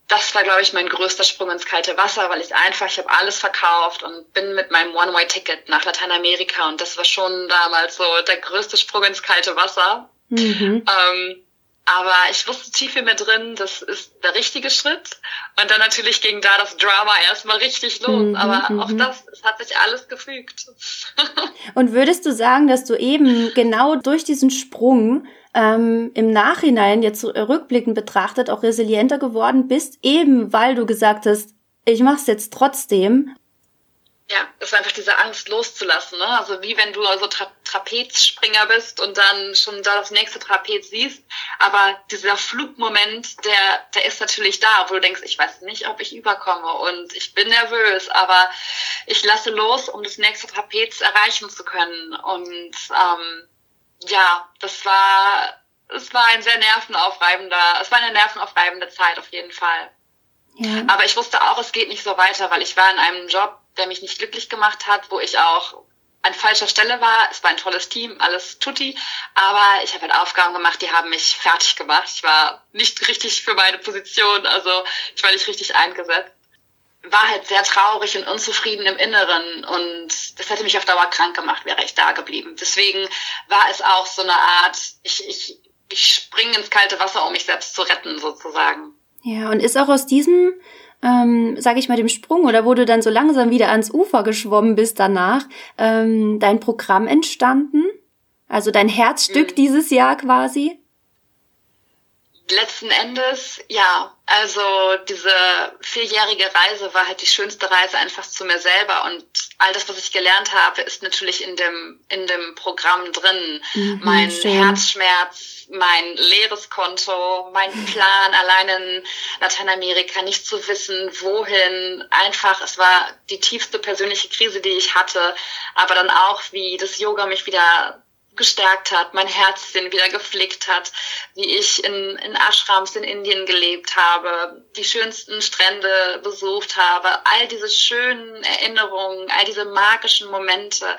das war, glaube ich, mein größter Sprung ins kalte Wasser, weil ich einfach, ich habe alles verkauft und bin mit meinem One-Way-Ticket nach Lateinamerika und das war schon damals so der größte Sprung ins kalte Wasser. Mhm. Ähm, aber ich wusste tief in mir drin, das ist der richtige Schritt. Und dann natürlich ging da das Drama erstmal richtig los. Mhm, aber mhm. auch das, es hat sich alles gefügt. und würdest du sagen, dass du eben genau durch diesen Sprung ähm, im Nachhinein jetzt rückblickend betrachtet auch resilienter geworden bist, eben weil du gesagt hast, ich mach's jetzt trotzdem. Ja, es ist einfach diese Angst loszulassen, ne? Also wie wenn du also Tra Trapezspringer bist und dann schon da das nächste Trapez siehst, aber dieser Flugmoment, der, der ist natürlich da, wo du denkst, ich weiß nicht, ob ich überkomme und ich bin nervös, aber ich lasse los, um das nächste Trapez erreichen zu können und ähm, ja, das war, es war ein sehr nervenaufreibender, es war eine nervenaufreibende Zeit auf jeden Fall. Ja. Aber ich wusste auch, es geht nicht so weiter, weil ich war in einem Job, der mich nicht glücklich gemacht hat, wo ich auch an falscher Stelle war. Es war ein tolles Team, alles tutti, aber ich habe halt Aufgaben gemacht, die haben mich fertig gemacht. Ich war nicht richtig für meine Position, also ich war nicht richtig eingesetzt. War halt sehr traurig und unzufrieden im Inneren und das hätte mich auf Dauer krank gemacht, wäre ich da geblieben. Deswegen war es auch so eine Art, ich, ich, ich springe ins kalte Wasser, um mich selbst zu retten, sozusagen. Ja, und ist auch aus diesem, ähm, sage ich mal, dem Sprung oder wo du dann so langsam wieder ans Ufer geschwommen bist danach, ähm, dein Programm entstanden? Also dein Herzstück mhm. dieses Jahr quasi? letzten Endes, ja, also diese vierjährige Reise war halt die schönste Reise einfach zu mir selber und all das, was ich gelernt habe, ist natürlich in dem, in dem Programm drin. Mhm, mein schön. Herzschmerz, mein leeres Konto, mein Plan, allein in Lateinamerika nicht zu wissen, wohin. Einfach, es war die tiefste persönliche Krise, die ich hatte, aber dann auch, wie das Yoga mich wieder gestärkt hat, mein Herzchen wieder geflickt hat, wie ich in, in Ashrams in Indien gelebt habe, die schönsten Strände besucht habe, all diese schönen Erinnerungen, all diese magischen Momente,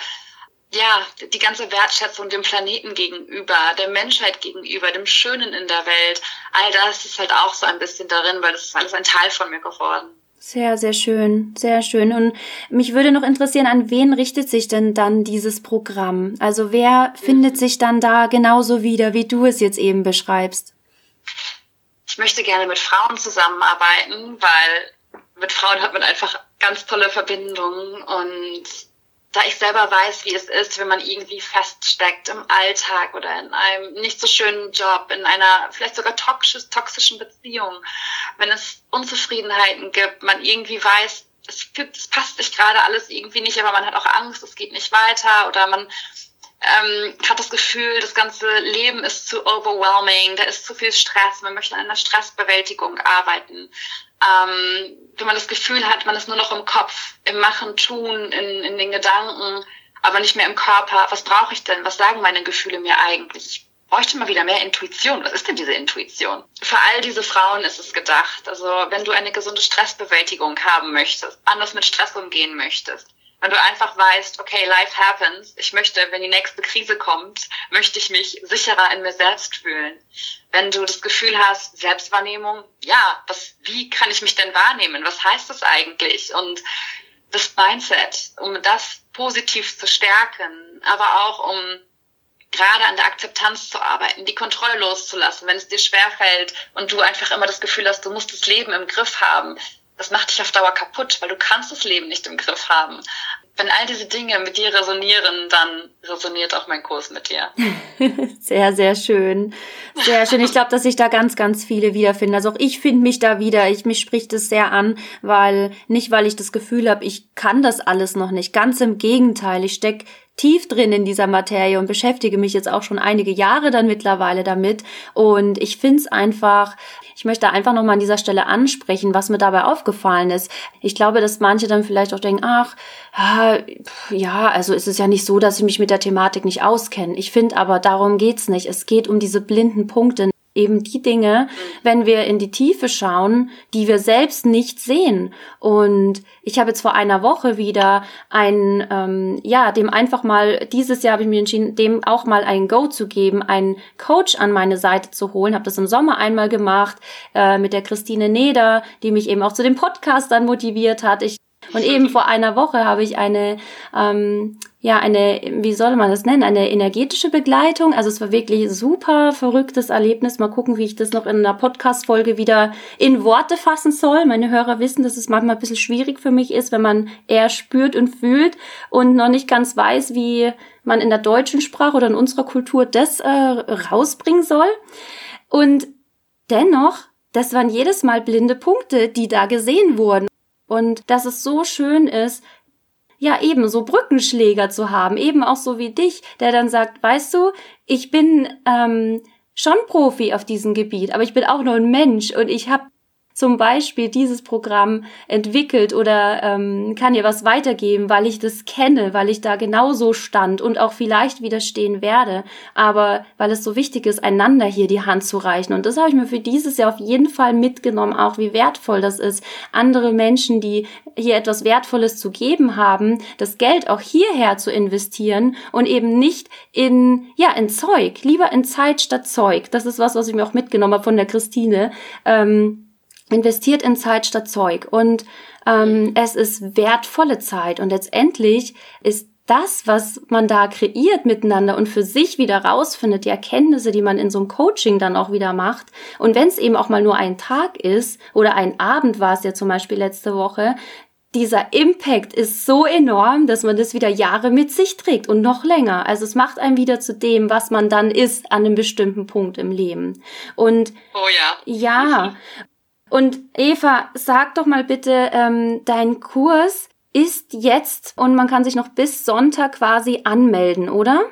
ja, die ganze Wertschätzung dem Planeten gegenüber, der Menschheit gegenüber, dem Schönen in der Welt, all das ist halt auch so ein bisschen darin, weil das ist alles ein Teil von mir geworden. Sehr, sehr schön, sehr schön. Und mich würde noch interessieren, an wen richtet sich denn dann dieses Programm? Also wer findet sich dann da genauso wieder, wie du es jetzt eben beschreibst? Ich möchte gerne mit Frauen zusammenarbeiten, weil mit Frauen hat man einfach ganz tolle Verbindungen und da ich selber weiß, wie es ist, wenn man irgendwie feststeckt im Alltag oder in einem nicht so schönen Job, in einer vielleicht sogar toxisch, toxischen Beziehung, wenn es Unzufriedenheiten gibt, man irgendwie weiß, es, gibt, es passt sich gerade alles irgendwie nicht, aber man hat auch Angst, es geht nicht weiter oder man ähm, hat das Gefühl, das ganze Leben ist zu overwhelming, da ist zu viel Stress, man möchte an einer Stressbewältigung arbeiten ähm, wenn man das Gefühl hat, man ist nur noch im Kopf, im Machen, Tun, in, in den Gedanken, aber nicht mehr im Körper. Was brauche ich denn? Was sagen meine Gefühle mir eigentlich? Ich bräuchte mal wieder mehr Intuition. Was ist denn diese Intuition? Für all diese Frauen ist es gedacht. Also wenn du eine gesunde Stressbewältigung haben möchtest, anders mit Stress umgehen möchtest, wenn du einfach weißt, okay, life happens, ich möchte, wenn die nächste Krise kommt, möchte ich mich sicherer in mir selbst fühlen. Wenn du das Gefühl hast, Selbstwahrnehmung, ja, was, wie kann ich mich denn wahrnehmen? Was heißt das eigentlich? Und das Mindset, um das positiv zu stärken, aber auch um gerade an der Akzeptanz zu arbeiten, die Kontrolle loszulassen, wenn es dir schwerfällt und du einfach immer das Gefühl hast, du musst das Leben im Griff haben, das macht dich auf Dauer kaputt, weil du kannst das Leben nicht im Griff haben. Wenn all diese Dinge mit dir resonieren, dann resoniert auch mein Kurs mit dir. sehr, sehr schön. Sehr schön. Ich glaube, dass sich da ganz, ganz viele wiederfinden. Also auch ich finde mich da wieder. Ich, mich spricht es sehr an, weil nicht, weil ich das Gefühl habe, ich kann das alles noch nicht. Ganz im Gegenteil. Ich steck tief drin in dieser Materie und beschäftige mich jetzt auch schon einige Jahre dann mittlerweile damit. Und ich finde es einfach, ich möchte einfach nochmal an dieser Stelle ansprechen, was mir dabei aufgefallen ist. Ich glaube, dass manche dann vielleicht auch denken, ach, ja, also ist es ja nicht so, dass ich mich mit der Thematik nicht auskenne. Ich finde aber, darum geht's nicht. Es geht um diese blinden Punkte eben die Dinge, wenn wir in die Tiefe schauen, die wir selbst nicht sehen. Und ich habe jetzt vor einer Woche wieder ein, ähm, ja, dem einfach mal, dieses Jahr habe ich mich entschieden, dem auch mal ein Go zu geben, einen Coach an meine Seite zu holen. Habe das im Sommer einmal gemacht äh, mit der Christine Neder, die mich eben auch zu dem Podcast dann motiviert hat. Ich und eben vor einer Woche habe ich eine, ähm, ja, eine, wie soll man das nennen, eine energetische Begleitung. Also es war wirklich super verrücktes Erlebnis. Mal gucken, wie ich das noch in einer Podcast-Folge wieder in Worte fassen soll. Meine Hörer wissen, dass es manchmal ein bisschen schwierig für mich ist, wenn man eher spürt und fühlt und noch nicht ganz weiß, wie man in der deutschen Sprache oder in unserer Kultur das äh, rausbringen soll. Und dennoch, das waren jedes Mal blinde Punkte, die da gesehen wurden. Und dass es so schön ist, ja eben so Brückenschläger zu haben, eben auch so wie dich, der dann sagt, weißt du, ich bin ähm, schon Profi auf diesem Gebiet, aber ich bin auch nur ein Mensch und ich habe zum Beispiel dieses Programm entwickelt oder ähm, kann ihr was weitergeben, weil ich das kenne, weil ich da genauso stand und auch vielleicht widerstehen werde, aber weil es so wichtig ist, einander hier die Hand zu reichen. Und das habe ich mir für dieses Jahr auf jeden Fall mitgenommen, auch wie wertvoll das ist, andere Menschen, die hier etwas Wertvolles zu geben haben, das Geld auch hierher zu investieren und eben nicht in, ja, in Zeug, lieber in Zeit statt Zeug. Das ist was, was ich mir auch mitgenommen habe von der Christine. Ähm, investiert in Zeit statt Zeug. Und Ähm, es ist wertvolle Zeit und letztendlich ist das, was man da kreiert miteinander und für sich wieder rausfindet, die Erkenntnisse, die man in so einem Coaching dann auch wieder macht. Und wenn es eben auch mal nur ein Tag ist oder ein Abend war es ja zum Beispiel letzte Woche, dieser Impact ist so enorm, dass man das wieder Jahre mit sich trägt und noch länger. Also es macht einen wieder zu dem, was man dann ist an einem bestimmten Punkt im Leben. Und oh ja. Ja. Und Eva, sag doch mal bitte, ähm, dein Kurs ist jetzt und man kann sich noch bis Sonntag quasi anmelden, oder?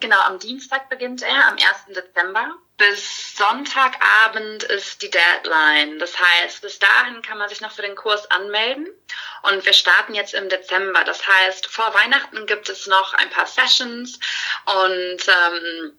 Genau, am Dienstag beginnt er, am 1. Dezember. Bis Sonntagabend ist die Deadline. Das heißt, bis dahin kann man sich noch für den Kurs anmelden. Und wir starten jetzt im Dezember. Das heißt, vor Weihnachten gibt es noch ein paar Sessions und ähm,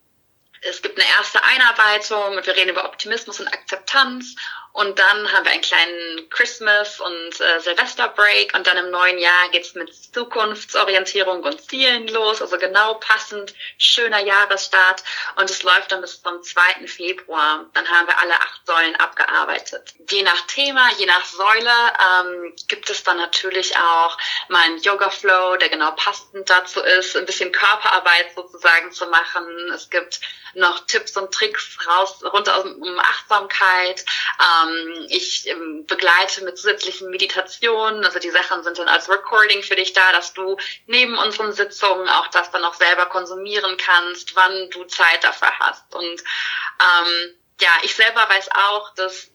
es gibt eine erste Einarbeitung und wir reden über Optimismus und Akzeptanz und dann haben wir einen kleinen Christmas- und äh, Silvester-Break und dann im neuen Jahr geht's mit Zukunftsorientierung und Zielen los, also genau passend, schöner Jahresstart und es läuft dann bis zum 2. Februar. Dann haben wir alle acht Säulen abgearbeitet. Je nach Thema, je nach Säule ähm, gibt es dann natürlich auch mal einen Yoga-Flow, der genau passend dazu ist, ein bisschen Körperarbeit sozusagen zu machen. Es gibt noch Tipps und Tricks raus, rund um Achtsamkeit. Ähm, ich ähm, begleite mit zusätzlichen Meditationen. Also die Sachen sind dann als Recording für dich da, dass du neben unseren Sitzungen auch das dann noch selber konsumieren kannst, wann du Zeit dafür hast. Und ähm, ja, ich selber weiß auch, dass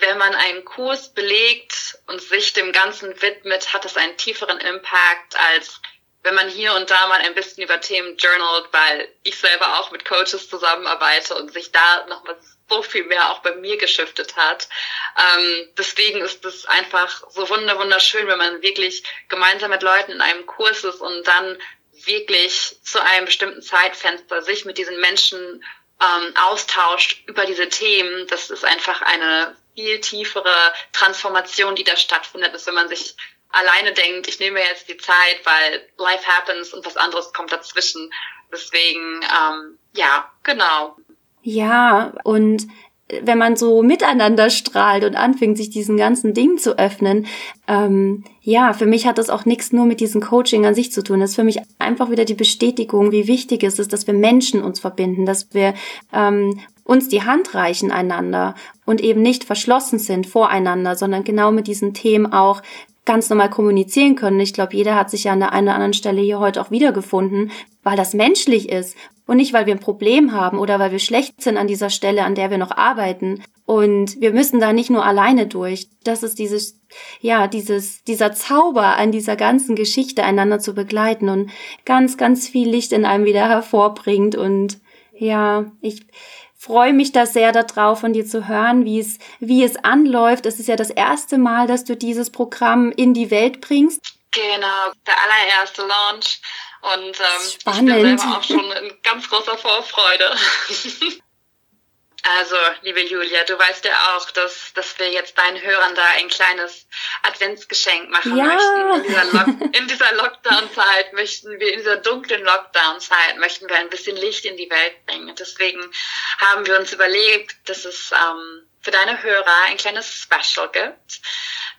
wenn man einen Kurs belegt und sich dem Ganzen widmet, hat es einen tieferen Impact als wenn man hier und da mal ein bisschen über Themen journalt, weil ich selber auch mit Coaches zusammenarbeite und sich da nochmal so viel mehr auch bei mir geschiftet hat. Ähm, deswegen ist es einfach so wunderschön, wenn man wirklich gemeinsam mit Leuten in einem Kurs ist und dann wirklich zu einem bestimmten Zeitfenster sich mit diesen Menschen ähm, austauscht über diese Themen. Das ist einfach eine viel tiefere Transformation, die da stattfindet, als wenn man sich alleine denkt, ich nehme jetzt die Zeit, weil life happens und was anderes kommt dazwischen. Deswegen, ähm, ja, genau. Ja, und wenn man so miteinander strahlt und anfängt, sich diesen ganzen Dingen zu öffnen, ähm, ja, für mich hat das auch nichts nur mit diesem Coaching an sich zu tun. Das ist für mich einfach wieder die Bestätigung, wie wichtig es ist, dass wir Menschen uns verbinden, dass wir ähm, uns die Hand reichen einander und eben nicht verschlossen sind voreinander, sondern genau mit diesen Themen auch ganz normal kommunizieren können. Ich glaube, jeder hat sich ja an der einen oder anderen Stelle hier heute auch wiedergefunden, weil das menschlich ist und nicht, weil wir ein Problem haben oder weil wir schlecht sind an dieser Stelle, an der wir noch arbeiten. Und wir müssen da nicht nur alleine durch. Das ist dieses, ja, dieses, dieser Zauber an dieser ganzen Geschichte einander zu begleiten und ganz, ganz viel Licht in einem wieder hervorbringt. Und ja, ich, freue mich da sehr darauf, von dir zu hören, wie es, wie es anläuft. Es ist ja das erste Mal, dass du dieses Programm in die Welt bringst. Genau, der allererste Launch. Und ähm, Spannend. ich bin selber auch schon in ganz großer Vorfreude. Also, liebe Julia, du weißt ja auch, dass, dass wir jetzt deinen Hörern da ein kleines Adventsgeschenk machen ja. möchten. In dieser, Lock in dieser Lockdown-Zeit möchten wir, in dieser dunklen Lockdown-Zeit möchten wir ein bisschen Licht in die Welt bringen. Deswegen haben wir uns überlegt, dass es ähm, für deine Hörer ein kleines Special gibt.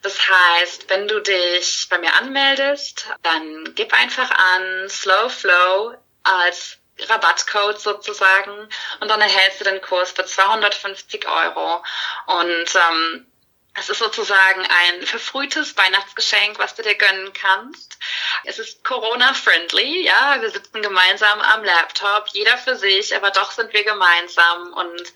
Das heißt, wenn du dich bei mir anmeldest, dann gib einfach an Slow Flow als Rabattcode sozusagen und dann erhältst du den Kurs für 250 Euro. Und ähm, es ist sozusagen ein verfrühtes Weihnachtsgeschenk, was du dir gönnen kannst. Es ist Corona-friendly, ja. Wir sitzen gemeinsam am Laptop, jeder für sich, aber doch sind wir gemeinsam und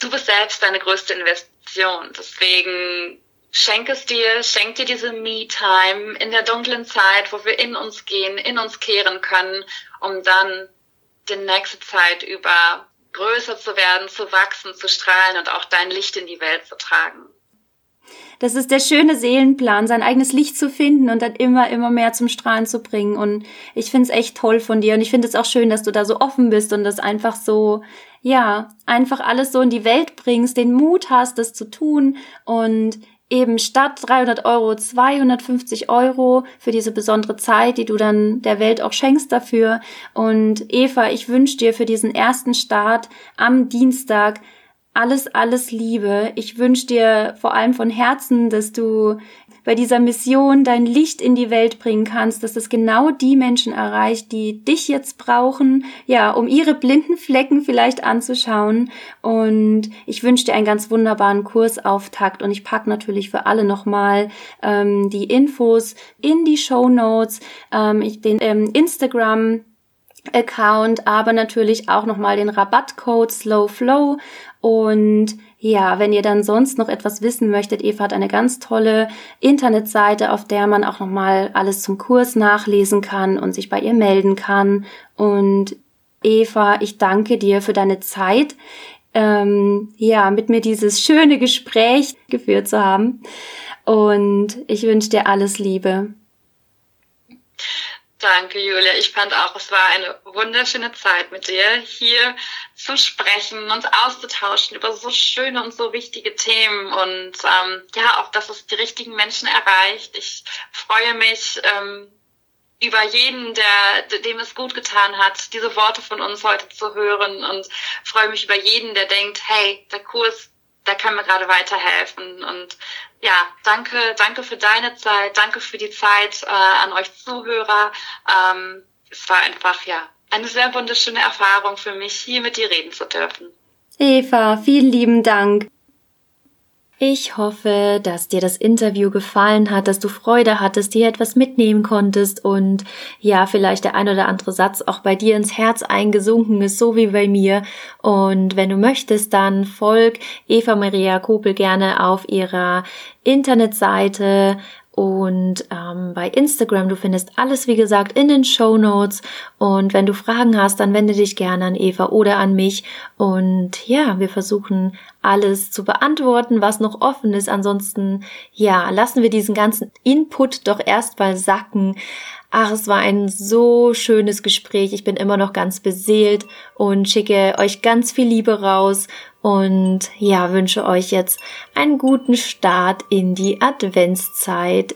du bist selbst deine größte Investition. Deswegen schenk es dir, schenk dir diese Me-Time in der dunklen Zeit, wo wir in uns gehen, in uns kehren können, um dann die nächste Zeit über größer zu werden, zu wachsen, zu strahlen und auch dein Licht in die Welt zu tragen. Das ist der schöne Seelenplan, sein eigenes Licht zu finden und dann immer, immer mehr zum Strahlen zu bringen. Und ich finde es echt toll von dir. Und ich finde es auch schön, dass du da so offen bist und das einfach so, ja, einfach alles so in die Welt bringst, den Mut hast, das zu tun und eben statt 300 Euro 250 Euro für diese besondere Zeit, die du dann der Welt auch schenkst dafür. Und Eva, ich wünsche dir für diesen ersten Start am Dienstag alles, alles Liebe. Ich wünsche dir vor allem von Herzen, dass du bei dieser Mission dein Licht in die Welt bringen kannst, dass es genau die Menschen erreicht, die dich jetzt brauchen, ja, um ihre blinden Flecken vielleicht anzuschauen. Und ich wünsche dir einen ganz wunderbaren Kursauftakt und ich pack natürlich für alle nochmal ähm, die Infos in die Show Notes, ähm, ich, den ähm, Instagram Account, aber natürlich auch nochmal den Rabattcode Slow Flow und ja, wenn ihr dann sonst noch etwas wissen möchtet, Eva hat eine ganz tolle Internetseite, auf der man auch nochmal alles zum Kurs nachlesen kann und sich bei ihr melden kann. Und Eva, ich danke dir für deine Zeit, ähm, ja, mit mir dieses schöne Gespräch geführt zu haben. Und ich wünsche dir alles Liebe. Danke, Julia. Ich fand auch, es war eine wunderschöne Zeit mit dir, hier zu sprechen, uns auszutauschen über so schöne und so wichtige Themen und ähm, ja, auch, dass es die richtigen Menschen erreicht. Ich freue mich ähm, über jeden, der, dem es gut getan hat, diese Worte von uns heute zu hören und freue mich über jeden, der denkt, hey, der Kurs da kann mir gerade weiterhelfen. Und ja, danke, danke für deine Zeit, danke für die Zeit äh, an euch Zuhörer. Ähm, es war einfach ja eine sehr wunderschöne Erfahrung für mich, hier mit dir reden zu dürfen. Eva, vielen lieben Dank. Ich hoffe, dass dir das Interview gefallen hat, dass du Freude hattest, dir etwas mitnehmen konntest und ja, vielleicht der ein oder andere Satz auch bei dir ins Herz eingesunken ist, so wie bei mir. Und wenn du möchtest, dann folg Eva Maria Kopel gerne auf ihrer Internetseite und ähm, bei Instagram. Du findest alles, wie gesagt, in den Show Notes. Und wenn du Fragen hast, dann wende dich gerne an Eva oder an mich. Und ja, wir versuchen alles zu beantworten, was noch offen ist. Ansonsten, ja, lassen wir diesen ganzen Input doch erstmal sacken. Ach, es war ein so schönes Gespräch. Ich bin immer noch ganz beseelt und schicke euch ganz viel Liebe raus und ja, wünsche euch jetzt einen guten Start in die Adventszeit.